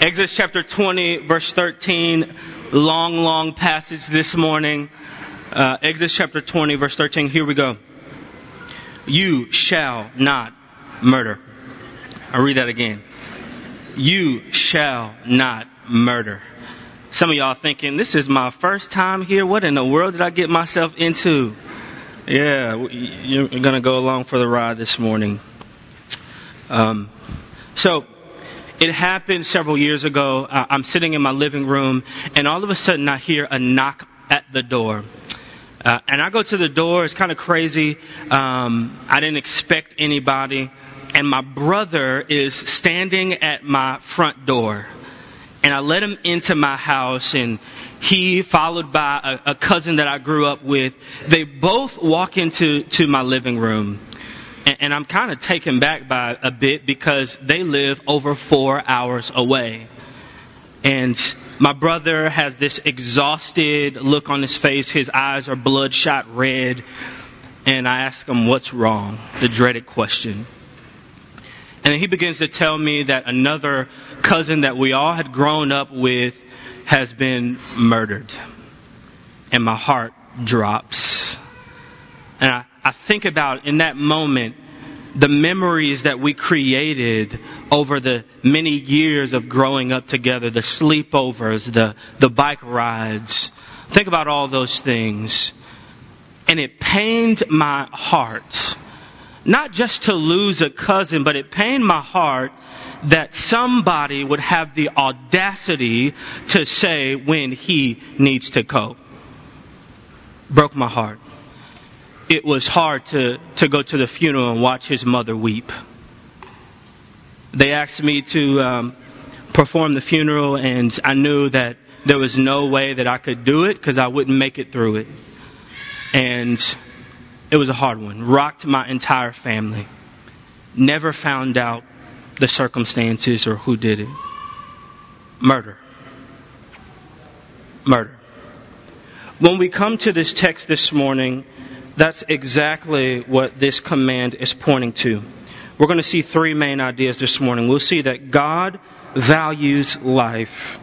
Exodus chapter 20, verse 13. Long, long passage this morning. Uh, Exodus chapter 20, verse 13. Here we go. You shall not murder. I'll read that again. You shall not murder. Some of y'all thinking, this is my first time here. What in the world did I get myself into? Yeah, you're going to go along for the ride this morning. Um, so, it happened several years ago. Uh, I'm sitting in my living room, and all of a sudden I hear a knock at the door. Uh, and I go to the door. It's kind of crazy. Um, I didn't expect anybody. And my brother is standing at my front door and I let him into my house and he followed by a, a, cousin that I grew up with. They both walk into to my living room. And, and I'm kind of taken back by a bit because they live over four hours away. And my brother has this exhausted look on his face. His eyes are bloodshot red. And I ask him, what's wrong? The dreaded question. And he begins to tell me that another cousin that we all had grown up with has been murdered. And my heart drops. And I, I think about in that moment the memories that we created over the many years of growing up together, the sleepovers, the, the bike rides. Think about all those things. And it pained my heart not just to lose a cousin, but it pained my heart that somebody would have the audacity to say when he needs to go. Broke my heart. It was hard to, to go to the funeral and watch his mother weep. They asked me to um, perform the funeral, and I knew that there was no way that I could do it because I wouldn't make it through it. And it was a hard one. Rocked my entire family. Never found out the circumstances or who did it. Murder. Murder. When we come to this text this morning, that's exactly what this command is pointing to. We're going to see three main ideas this morning. We'll see that God values life.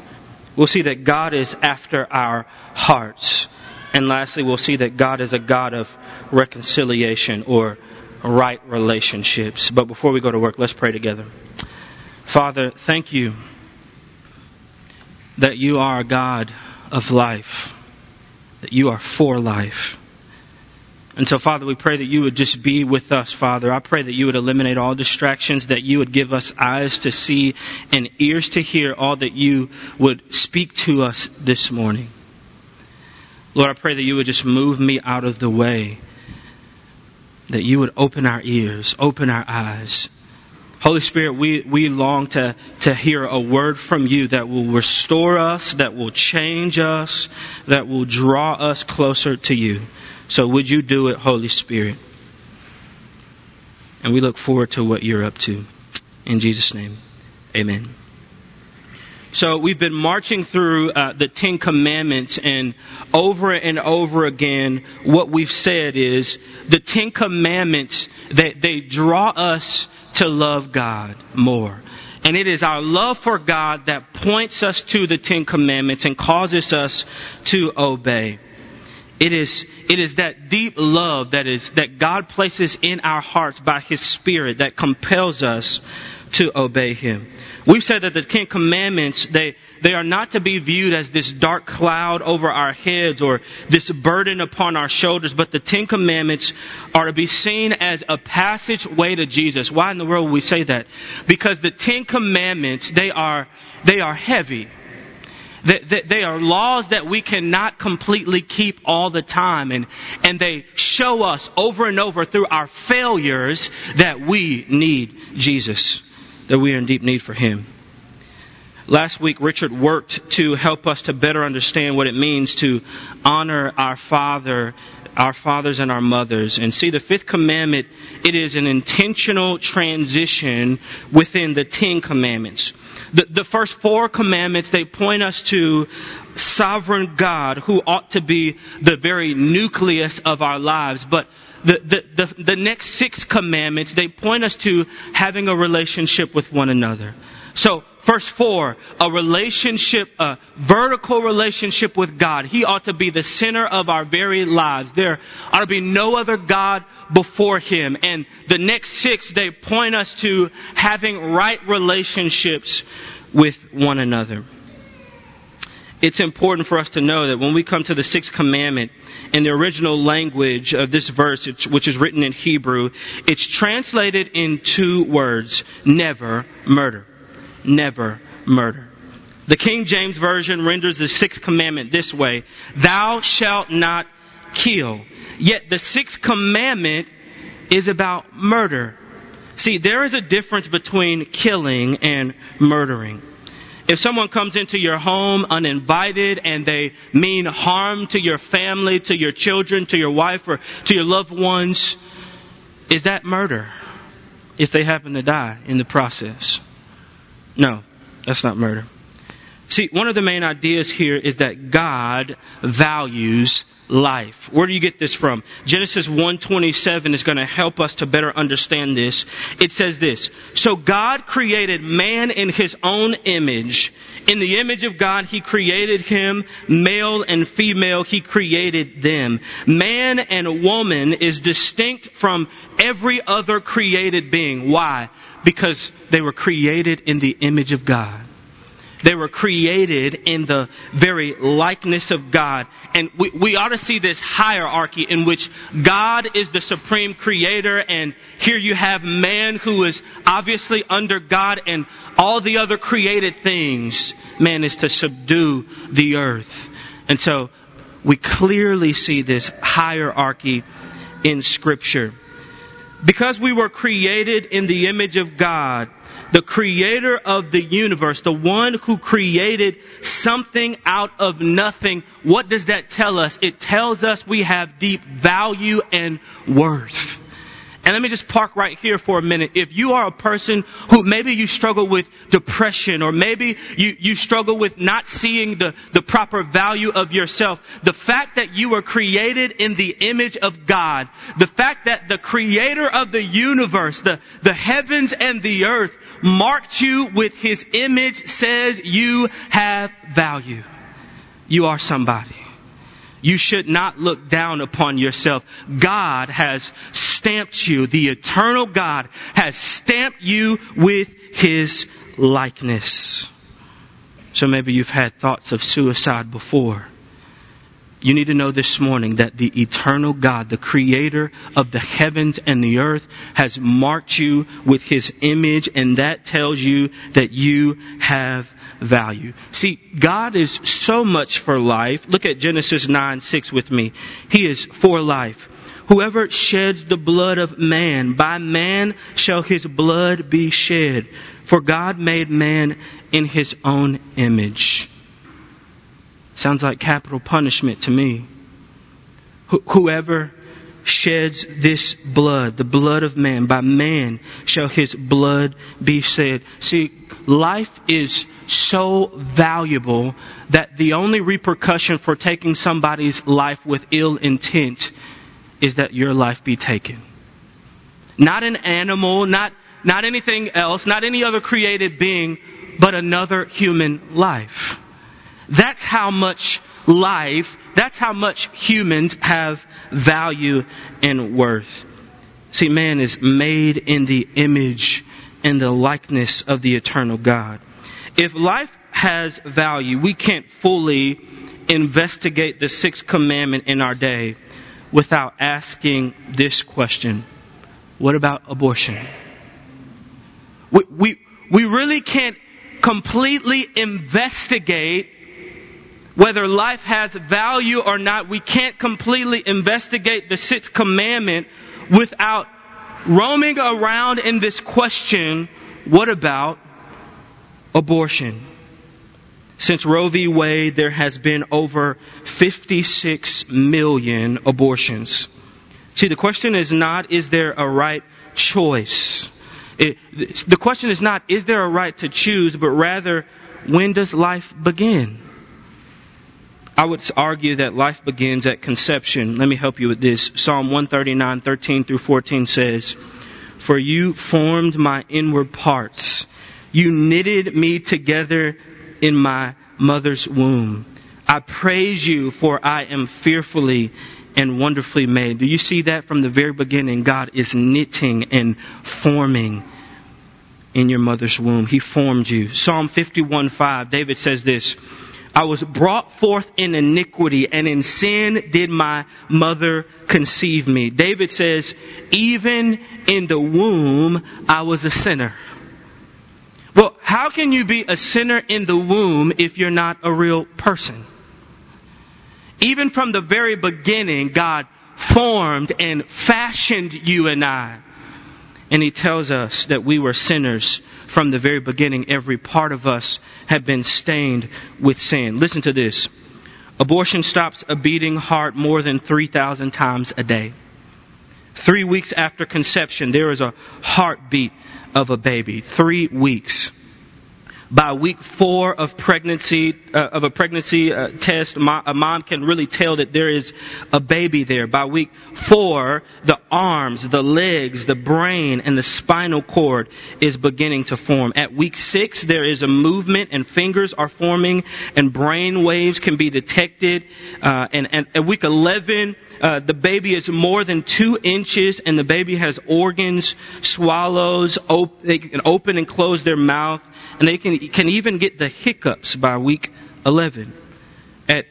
We'll see that God is after our hearts. And lastly, we'll see that God is a God of reconciliation or right relationships. But before we go to work, let's pray together. Father, thank you that you are a God of life, that you are for life. And so, Father, we pray that you would just be with us, Father. I pray that you would eliminate all distractions, that you would give us eyes to see and ears to hear all that you would speak to us this morning. Lord, I pray that you would just move me out of the way that you would open our ears, open our eyes. Holy Spirit, we, we long to, to hear a word from you that will restore us, that will change us, that will draw us closer to you. So would you do it, Holy Spirit? And we look forward to what you're up to. In Jesus' name, amen. So we've been marching through uh, the Ten Commandments, and over and over again, what we've said is the Ten Commandments that they draw us to love God more. And it is our love for God that points us to the Ten Commandments and causes us to obey. It is, it is that deep love that is, that God places in our hearts by His Spirit that compels us to obey Him. We've said that the Ten Commandments, they, they are not to be viewed as this dark cloud over our heads or this burden upon our shoulders, but the Ten Commandments are to be seen as a passageway to Jesus. Why in the world would we say that? Because the Ten Commandments, they are, they are heavy. They, they, are laws that we cannot completely keep all the time and, and they show us over and over through our failures that we need Jesus that we are in deep need for Him. Last week, Richard worked to help us to better understand what it means to honor our Father, our fathers and our mothers. And see, the fifth commandment, it is an intentional transition within the Ten Commandments. The, the first four commandments, they point us to sovereign God who ought to be the very nucleus of our lives. But the, the, the, the next six commandments, they point us to having a relationship with one another. So, verse 4, a relationship, a vertical relationship with God. He ought to be the center of our very lives. There ought to be no other God before Him. And the next six, they point us to having right relationships with one another. It's important for us to know that when we come to the sixth commandment, in the original language of this verse, which is written in Hebrew, it's translated in two words, never murder never murder. The King James Version renders the sixth commandment this way Thou shalt not kill. Yet the sixth commandment is about murder. See, there is a difference between killing and murdering. If someone comes into your home uninvited and they mean harm to your family, to your children, to your wife, or to your loved ones, is that murder if they happen to die in the process? No, that's not murder. See, one of the main ideas here is that God values life. Where do you get this from? Genesis 1:27 is going to help us to better understand this. It says this: "So God created man in his own image. In the image of God he created him, male and female he created them. Man and woman is distinct from every other created being. Why? Because they were created in the image of God. They were created in the very likeness of God. And we, we ought to see this hierarchy in which God is the supreme creator and here you have man who is obviously under God and all the other created things. Man is to subdue the earth. And so we clearly see this hierarchy in scripture. Because we were created in the image of God, the creator of the universe, the one who created something out of nothing, what does that tell us? It tells us we have deep value and worth. And let me just park right here for a minute. If you are a person who maybe you struggle with depression or maybe you, you struggle with not seeing the, the proper value of yourself, the fact that you were created in the image of God, the fact that the creator of the universe, the, the heavens and the earth marked you with his image says you have value. You are somebody. You should not look down upon yourself. God has stamped you. The eternal God has stamped you with His likeness. So maybe you've had thoughts of suicide before. You need to know this morning that the eternal God, the creator of the heavens and the earth, has marked you with his image, and that tells you that you have value. See, God is so much for life. Look at Genesis 9 6 with me. He is for life. Whoever sheds the blood of man, by man shall his blood be shed. For God made man in his own image. Sounds like capital punishment to me. Wh- whoever sheds this blood, the blood of man, by man shall his blood be shed. See, life is so valuable that the only repercussion for taking somebody's life with ill intent is that your life be taken. Not an animal, not, not anything else, not any other created being, but another human life. That's how much life, that's how much humans have value and worth. See, man is made in the image and the likeness of the eternal God. If life has value, we can't fully investigate the sixth commandment in our day without asking this question. What about abortion? We, we, we really can't completely investigate whether life has value or not. We can't completely investigate the sixth commandment without roaming around in this question, what about abortion? Since Roe v. Wade, there has been over 56 million abortions. See, the question is not, is there a right choice? It, the question is not, is there a right to choose, but rather, when does life begin? I would argue that life begins at conception. Let me help you with this. Psalm 139, 13 through 14 says, For you formed my inward parts. You knitted me together in my mother's womb. I praise you for I am fearfully and wonderfully made. Do you see that from the very beginning? God is knitting and forming in your mother's womb. He formed you. Psalm 51 5, David says this, I was brought forth in iniquity and in sin did my mother conceive me. David says, even in the womb, I was a sinner. Well, how can you be a sinner in the womb if you're not a real person? Even from the very beginning, God formed and fashioned you and I. And He tells us that we were sinners from the very beginning. Every part of us had been stained with sin. Listen to this. Abortion stops a beating heart more than 3,000 times a day. Three weeks after conception, there is a heartbeat of a baby. Three weeks by week four of pregnancy uh, of a pregnancy uh, test a mom can really tell that there is a baby there. By week four the arms the legs the brain and the spinal cord is beginning to form. At week six there is a movement and fingers are forming and brain waves can be detected uh, and, and at week 11 uh, the baby is more than two inches and the baby has organs, swallows, op- they can open and close their mouth and they can, can even get the hiccups by week 11. At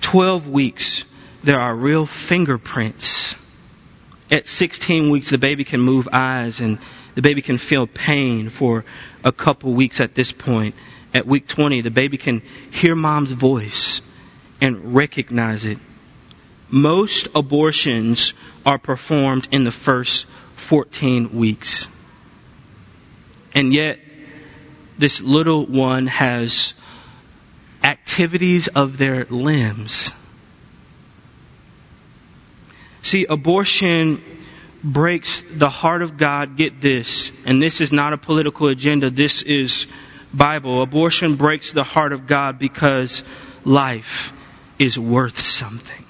12 weeks, there are real fingerprints. At 16 weeks, the baby can move eyes and the baby can feel pain for a couple weeks at this point. At week 20, the baby can hear mom's voice and recognize it. Most abortions are performed in the first 14 weeks. And yet, this little one has activities of their limbs. See, abortion breaks the heart of God. Get this, and this is not a political agenda, this is Bible. Abortion breaks the heart of God because life is worth something.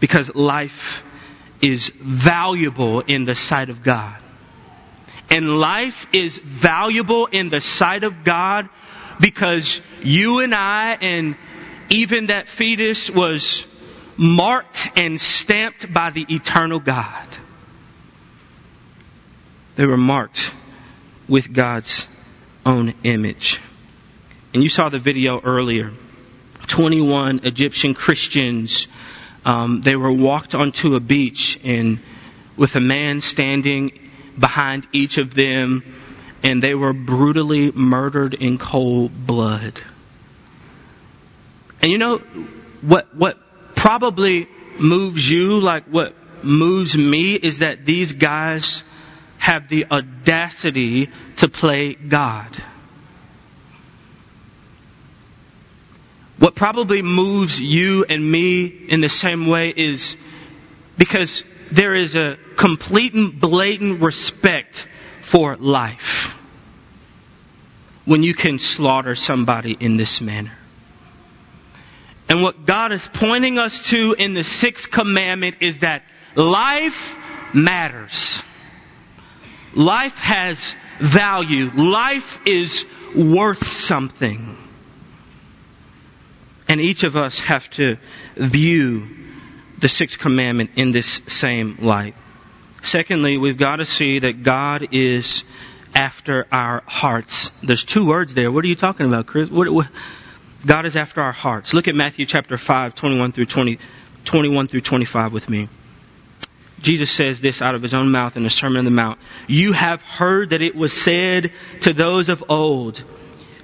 Because life is valuable in the sight of God and life is valuable in the sight of God because you and I and even that fetus was marked and stamped by the eternal God. They were marked with God's own image. And you saw the video earlier. 21 Egyptian Christians, um, they were walked onto a beach and with a man standing behind each of them, and they were brutally murdered in cold blood. And you know what what probably moves you like what moves me is that these guys have the audacity to play God. What probably moves you and me in the same way is because there is a complete and blatant respect for life when you can slaughter somebody in this manner. And what God is pointing us to in the sixth commandment is that life matters. Life has value. Life is worth something. And each of us have to view the sixth commandment in this same light. Secondly, we've got to see that God is after our hearts. There's two words there. What are you talking about, Chris? What, what? God is after our hearts. Look at Matthew chapter 5, 21 through 20, 21 through 25 with me. Jesus says this out of his own mouth in the Sermon on the Mount. You have heard that it was said to those of old,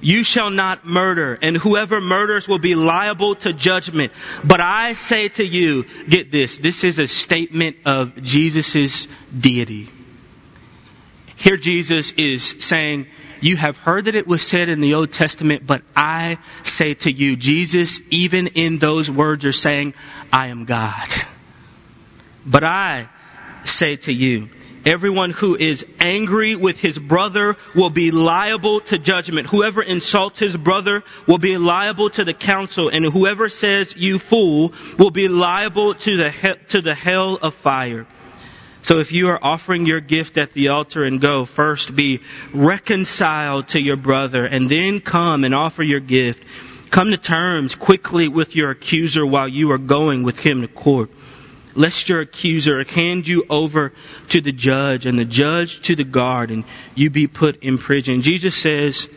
you shall not murder, and whoever murders will be liable to judgment. But I say to you, get this, this is a statement of Jesus' deity. Here Jesus is saying, you have heard that it was said in the Old Testament, but I say to you, Jesus, even in those words are saying, I am God. But I say to you, Everyone who is angry with his brother will be liable to judgment. Whoever insults his brother will be liable to the council, and whoever says you fool will be liable to the he- to the hell of fire. So if you are offering your gift at the altar and go, first be reconciled to your brother and then come and offer your gift. Come to terms quickly with your accuser while you are going with him to court. Lest your accuser hand you over to the judge and the judge to the guard and you be put in prison. Jesus says,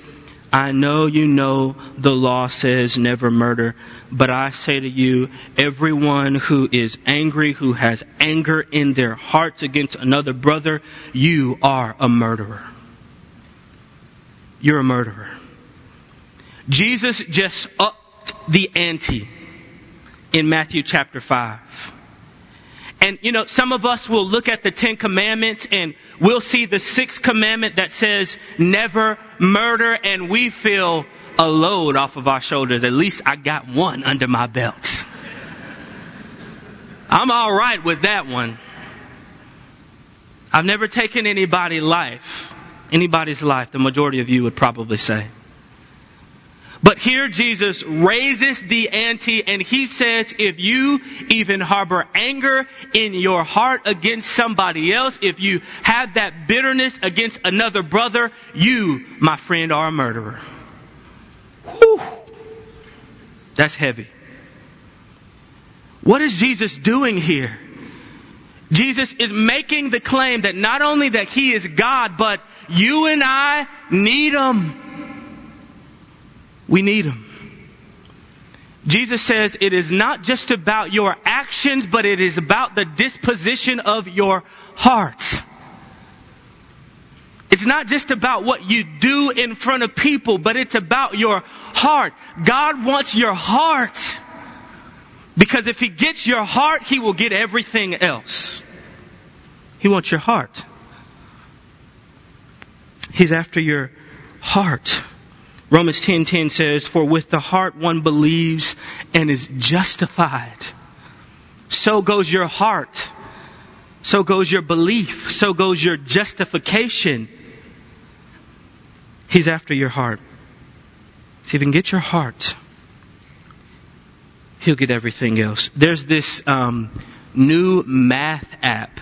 I know you know the law says never murder, but I say to you, everyone who is angry, who has anger in their hearts against another brother, you are a murderer. You're a murderer. Jesus just upped the ante in Matthew chapter 5. And you know, some of us will look at the Ten Commandments and we'll see the sixth commandment that says never murder and we feel a load off of our shoulders. At least I got one under my belt. I'm alright with that one. I've never taken anybody's life, anybody's life, the majority of you would probably say. But here Jesus raises the ante and he says, if you even harbor anger in your heart against somebody else, if you have that bitterness against another brother, you, my friend, are a murderer. Whew. That's heavy. What is Jesus doing here? Jesus is making the claim that not only that he is God, but you and I need him. We need them. Jesus says it is not just about your actions, but it is about the disposition of your heart. It's not just about what you do in front of people, but it's about your heart. God wants your heart. Because if He gets your heart, He will get everything else. He wants your heart. He's after your heart. Romans 10:10 says, "For with the heart one believes and is justified. So goes your heart. So goes your belief. So goes your justification." He's after your heart. See if he can get your heart, he'll get everything else. There's this um, new math app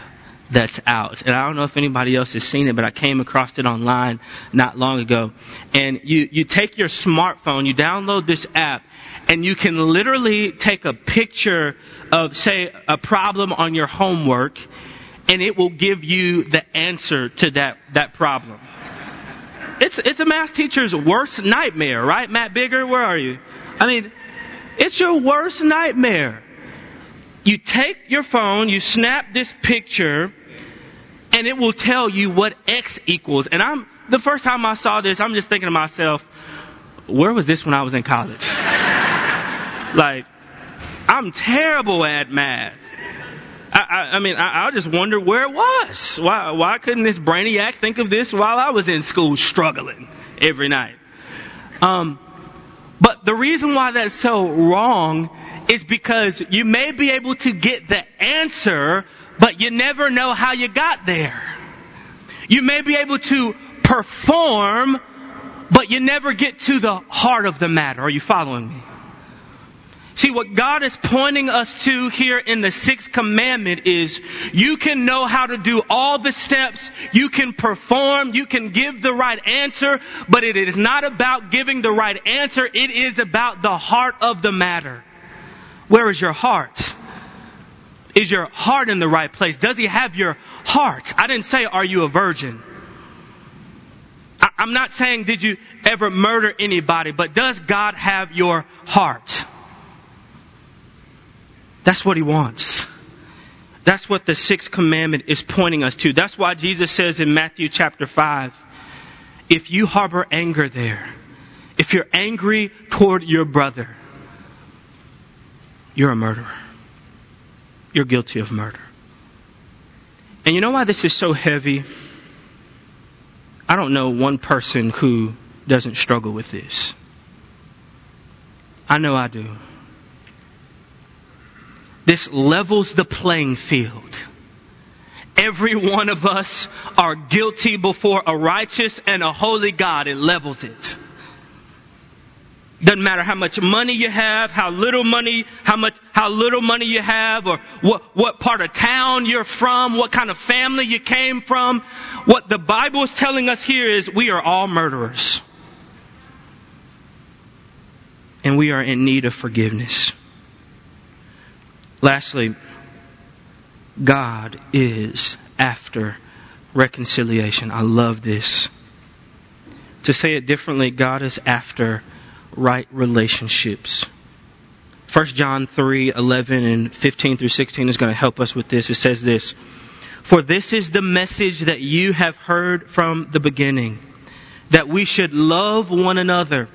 that's out. And I don't know if anybody else has seen it, but I came across it online not long ago. And you, you take your smartphone, you download this app, and you can literally take a picture of, say, a problem on your homework, and it will give you the answer to that, that problem. It's, it's a math teacher's worst nightmare, right? Matt Bigger, where are you? I mean, it's your worst nightmare you take your phone, you snap this picture, and it will tell you what X equals. And I'm, the first time I saw this, I'm just thinking to myself, where was this when I was in college? like, I'm terrible at math. I, I, mean, I, I, just wonder where it was. Why, why couldn't this brainiac think of this while I was in school struggling every night? Um, but the reason why that's so wrong is because you may be able to get the answer, but you never know how you got there. You may be able to perform, but you never get to the heart of the matter. Are you following me? See, what God is pointing us to here in the sixth commandment is you can know how to do all the steps, you can perform, you can give the right answer, but it is not about giving the right answer, it is about the heart of the matter. Where is your heart? Is your heart in the right place? Does he have your heart? I didn't say, are you a virgin? I'm not saying, did you ever murder anybody, but does God have your heart? That's what he wants. That's what the sixth commandment is pointing us to. That's why Jesus says in Matthew chapter 5, if you harbor anger there, if you're angry toward your brother, you're a murderer. You're guilty of murder. And you know why this is so heavy? I don't know one person who doesn't struggle with this. I know I do. This levels the playing field. Every one of us are guilty before a righteous and a holy God. It levels it. Doesn't matter how much money you have, how little money, how much, how little money you have or what, what part of town you're from, what kind of family you came from. What the Bible is telling us here is we are all murderers. And we are in need of forgiveness. Lastly, God is after reconciliation. I love this. To say it differently, God is after right relationships. 1 John 3, 11 and 15 through 16 is going to help us with this. It says this, For this is the message that you have heard from the beginning, that we should love one another.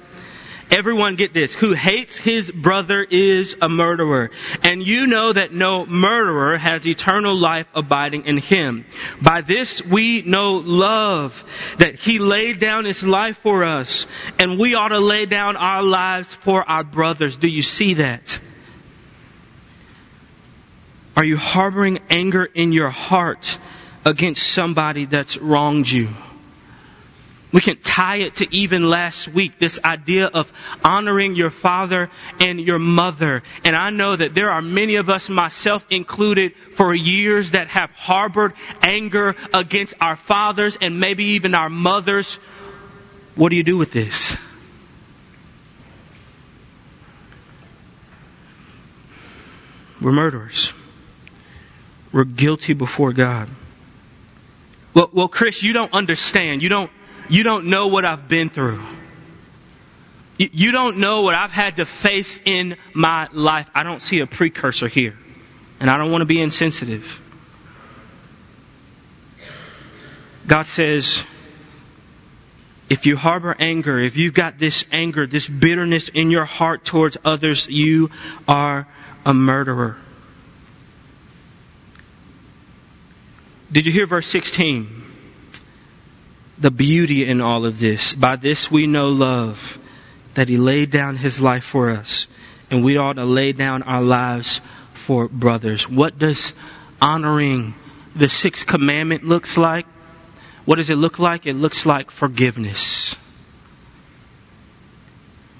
Everyone get this. Who hates his brother is a murderer. And you know that no murderer has eternal life abiding in him. By this we know love, that he laid down his life for us. And we ought to lay down our lives for our brothers. Do you see that? Are you harboring anger in your heart against somebody that's wronged you? We can tie it to even last week, this idea of honoring your father and your mother. And I know that there are many of us, myself included, for years that have harbored anger against our fathers and maybe even our mothers. What do you do with this? We're murderers. We're guilty before God. Well, well, Chris, you don't understand. You don't you don't know what I've been through. You don't know what I've had to face in my life. I don't see a precursor here. And I don't want to be insensitive. God says, if you harbor anger, if you've got this anger, this bitterness in your heart towards others, you are a murderer. Did you hear verse 16? The beauty in all of this. By this we know love, that He laid down His life for us, and we ought to lay down our lives for brothers. What does honoring the sixth commandment looks like? What does it look like? It looks like forgiveness.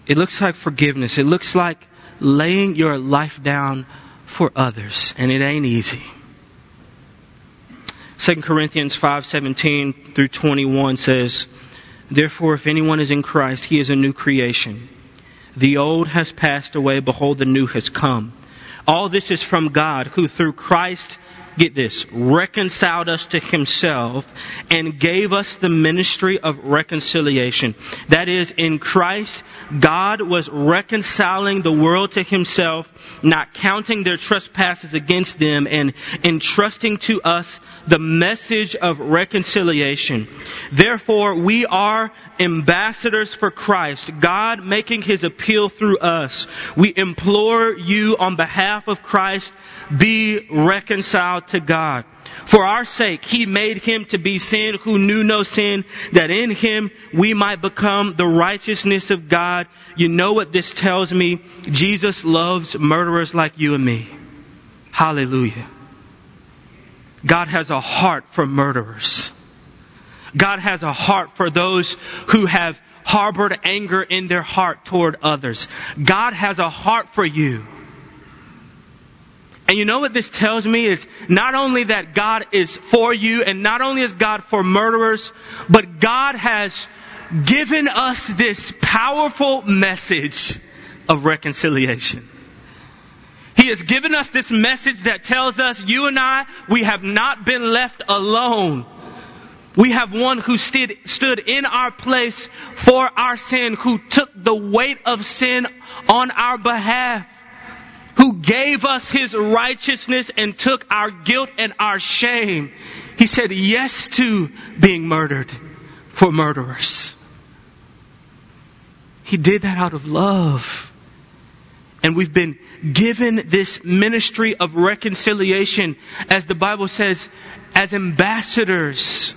It looks like forgiveness. It looks like laying your life down for others, and it ain't easy. 2 Corinthians 5:17 through 21 says, "Therefore if anyone is in Christ, he is a new creation. The old has passed away, behold the new has come. All this is from God, who through Christ get this, reconciled us to himself and gave us the ministry of reconciliation. That is, in Christ, God was reconciling the world to himself, not counting their trespasses against them and entrusting to us the message of reconciliation. Therefore, we are ambassadors for Christ, God making his appeal through us. We implore you on behalf of Christ, be reconciled to God. For our sake, He made Him to be sin who knew no sin, that in Him we might become the righteousness of God. You know what this tells me? Jesus loves murderers like you and me. Hallelujah. God has a heart for murderers. God has a heart for those who have harbored anger in their heart toward others. God has a heart for you. And you know what this tells me is not only that God is for you and not only is God for murderers, but God has given us this powerful message of reconciliation. He has given us this message that tells us, you and I, we have not been left alone. We have one who stood, stood in our place for our sin, who took the weight of sin on our behalf, who gave us his righteousness and took our guilt and our shame. He said yes to being murdered for murderers. He did that out of love. And we've been given this ministry of reconciliation, as the Bible says, as ambassadors.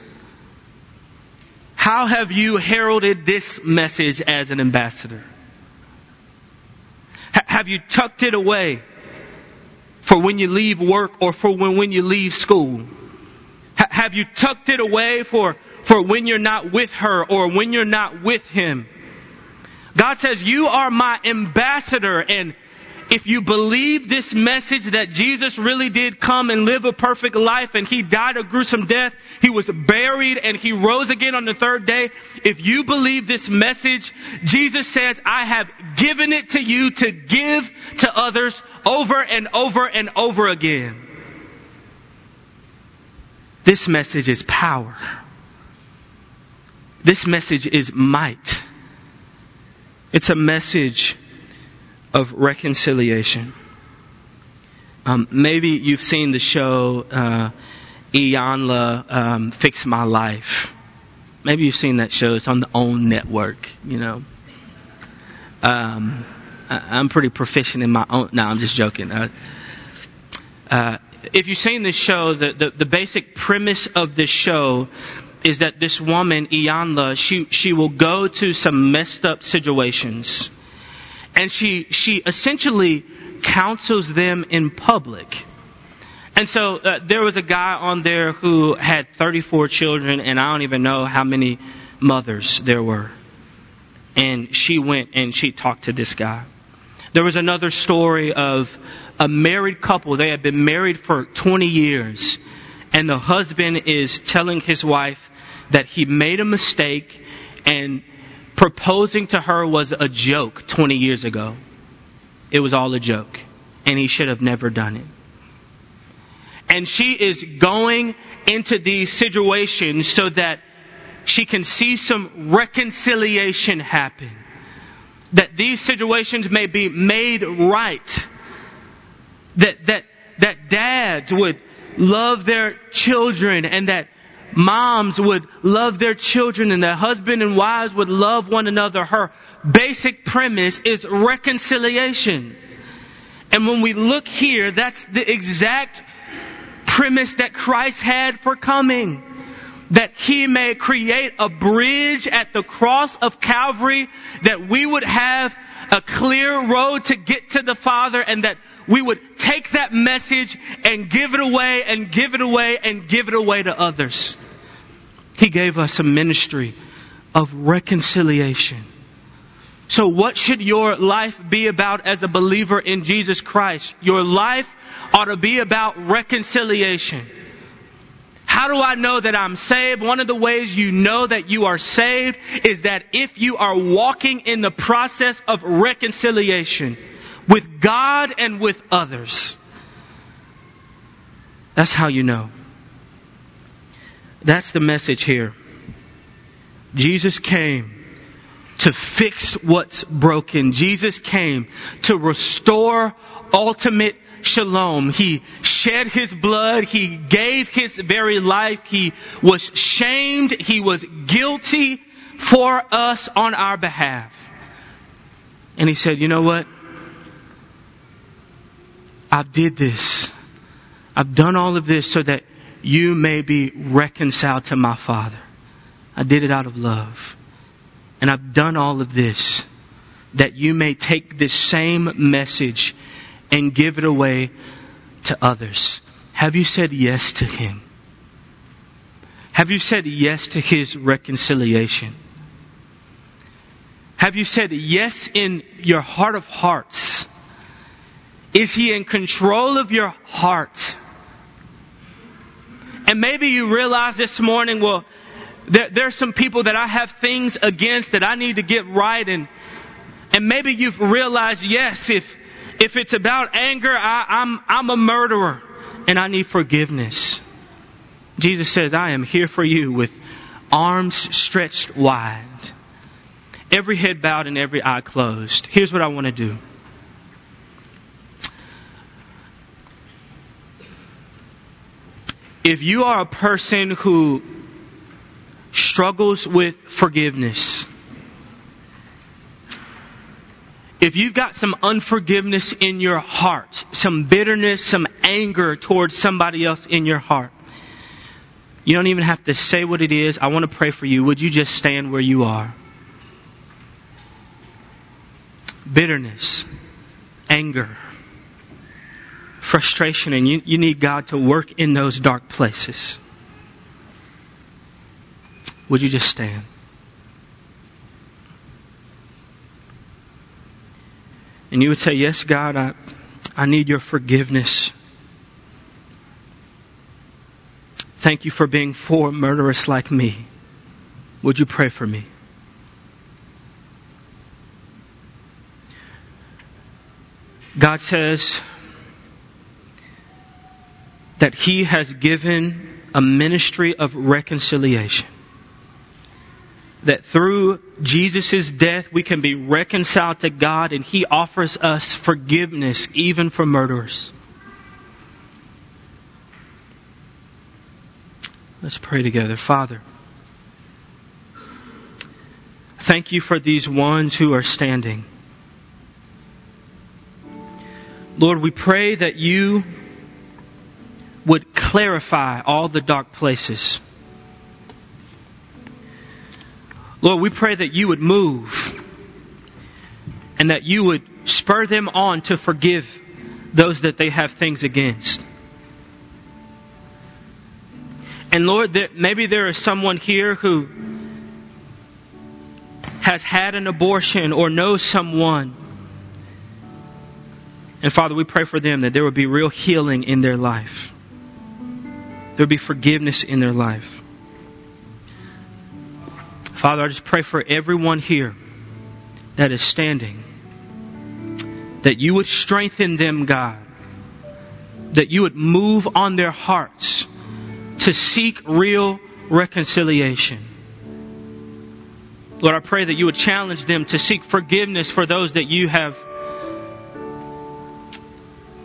How have you heralded this message as an ambassador? H- have you tucked it away for when you leave work or for when, when you leave school? H- have you tucked it away for, for when you're not with her or when you're not with him? God says, you are my ambassador and, if you believe this message that Jesus really did come and live a perfect life and he died a gruesome death, he was buried and he rose again on the third day, if you believe this message, Jesus says, I have given it to you to give to others over and over and over again. This message is power. This message is might. It's a message of reconciliation. Um, maybe you've seen the show uh, Iyanla um, Fix My Life. Maybe you've seen that show. It's on the OWN network, you know. Um, I, am pretty proficient in my own. No, I'm just joking. Uh, uh, if you've seen this show, the, the, the basic premise of this show is that this woman, Iyanla, she, she will go to some messed up situations and she, she essentially counsels them in public. And so uh, there was a guy on there who had 34 children, and I don't even know how many mothers there were. And she went and she talked to this guy. There was another story of a married couple. They had been married for 20 years, and the husband is telling his wife that he made a mistake and proposing to her was a joke 20 years ago. It was all a joke. And he should have never done it. And she is going into these situations so that she can see some reconciliation happen. That these situations may be made right. That, that, that dads would love their children and that moms would love their children and that husband and wives would love one another. Her basic premise is reconciliation. And when we look here, that's the exact premise that Christ had for coming. That he may create a bridge at the cross of Calvary, that we would have a clear road to get to the Father, and that we would take that message and give it away and give it away and give it away to others. He gave us a ministry of reconciliation. So what should your life be about as a believer in Jesus Christ? Your life ought to be about reconciliation. How do I know that I'm saved? One of the ways you know that you are saved is that if you are walking in the process of reconciliation with God and with others. That's how you know. That's the message here. Jesus came to fix what's broken. Jesus came to restore ultimate shalom. He shed his blood. He gave his very life. He was shamed. He was guilty for us on our behalf. And he said, you know what? I did this. I've done all of this so that you may be reconciled to my Father. I did it out of love. And I've done all of this that you may take this same message and give it away to others. Have you said yes to Him? Have you said yes to His reconciliation? Have you said yes in your heart of hearts? Is He in control of your heart? And maybe you realize this morning, well, there, are some people that I have things against that I need to get right. And, and maybe you've realized, yes, if, if it's about anger, I, I'm, I'm a murderer and I need forgiveness. Jesus says, I am here for you with arms stretched wide, every head bowed and every eye closed. Here's what I want to do. If you are a person who struggles with forgiveness, if you've got some unforgiveness in your heart, some bitterness, some anger towards somebody else in your heart, you don't even have to say what it is. I want to pray for you. Would you just stand where you are? Bitterness, anger, frustration, and you, you need God to work in those dark places. Would you just stand? and you would say, Yes, God, I, I need your forgiveness. Thank you for being for murderers like me. Would you pray for me? God says that He has given a ministry of reconciliation. That through Jesus' death we can be reconciled to God and He offers us forgiveness even for murderers. Let's pray together. Father, thank you for these ones who are standing. Lord, we pray that you would clarify all the dark places. Lord, we pray that you would move and that you would spur them on to forgive those that they have things against. And Lord, there, maybe there is someone here who has had an abortion or knows someone. And Father, we pray for them that there would be real healing in their life. There would be forgiveness in their life. Father, I just pray for everyone here that is standing that you would strengthen them, God. That you would move on their hearts to seek real reconciliation. Lord, I pray that you would challenge them to seek forgiveness for those that you have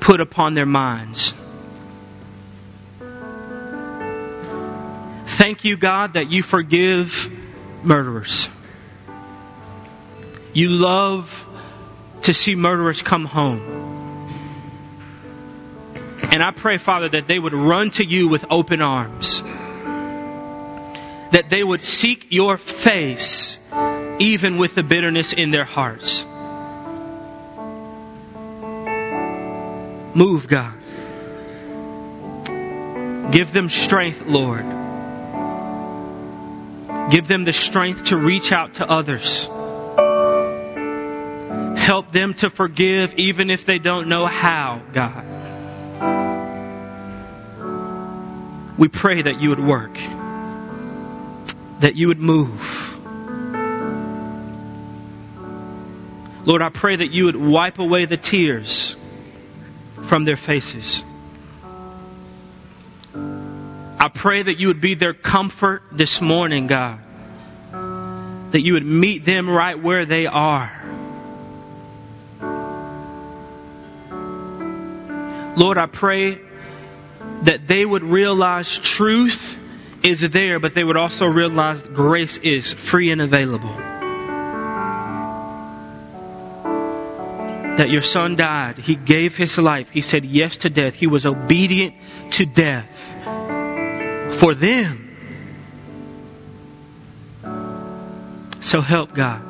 put upon their minds. Thank you, God, that you forgive murderers. You love to see murderers come home. And I pray, Father, that they would run to you with open arms. That they would seek your face even with the bitterness in their hearts. Move, God. Give them strength, Lord. Give them the strength to reach out to others. Help them to forgive even if they don't know how, God. We pray that you would work, that you would move. Lord, I pray that you would wipe away the tears from their faces. Pray that you would be their comfort this morning, God. That you would meet them right where they are. Lord, I pray that they would realize truth is there, but they would also realize grace is free and available. That your son died. He gave his life. He said yes to death. He was obedient to death for them. So help God.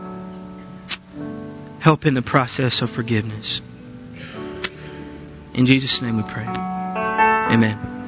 Help in the process of forgiveness. In Jesus' name we pray. Amen.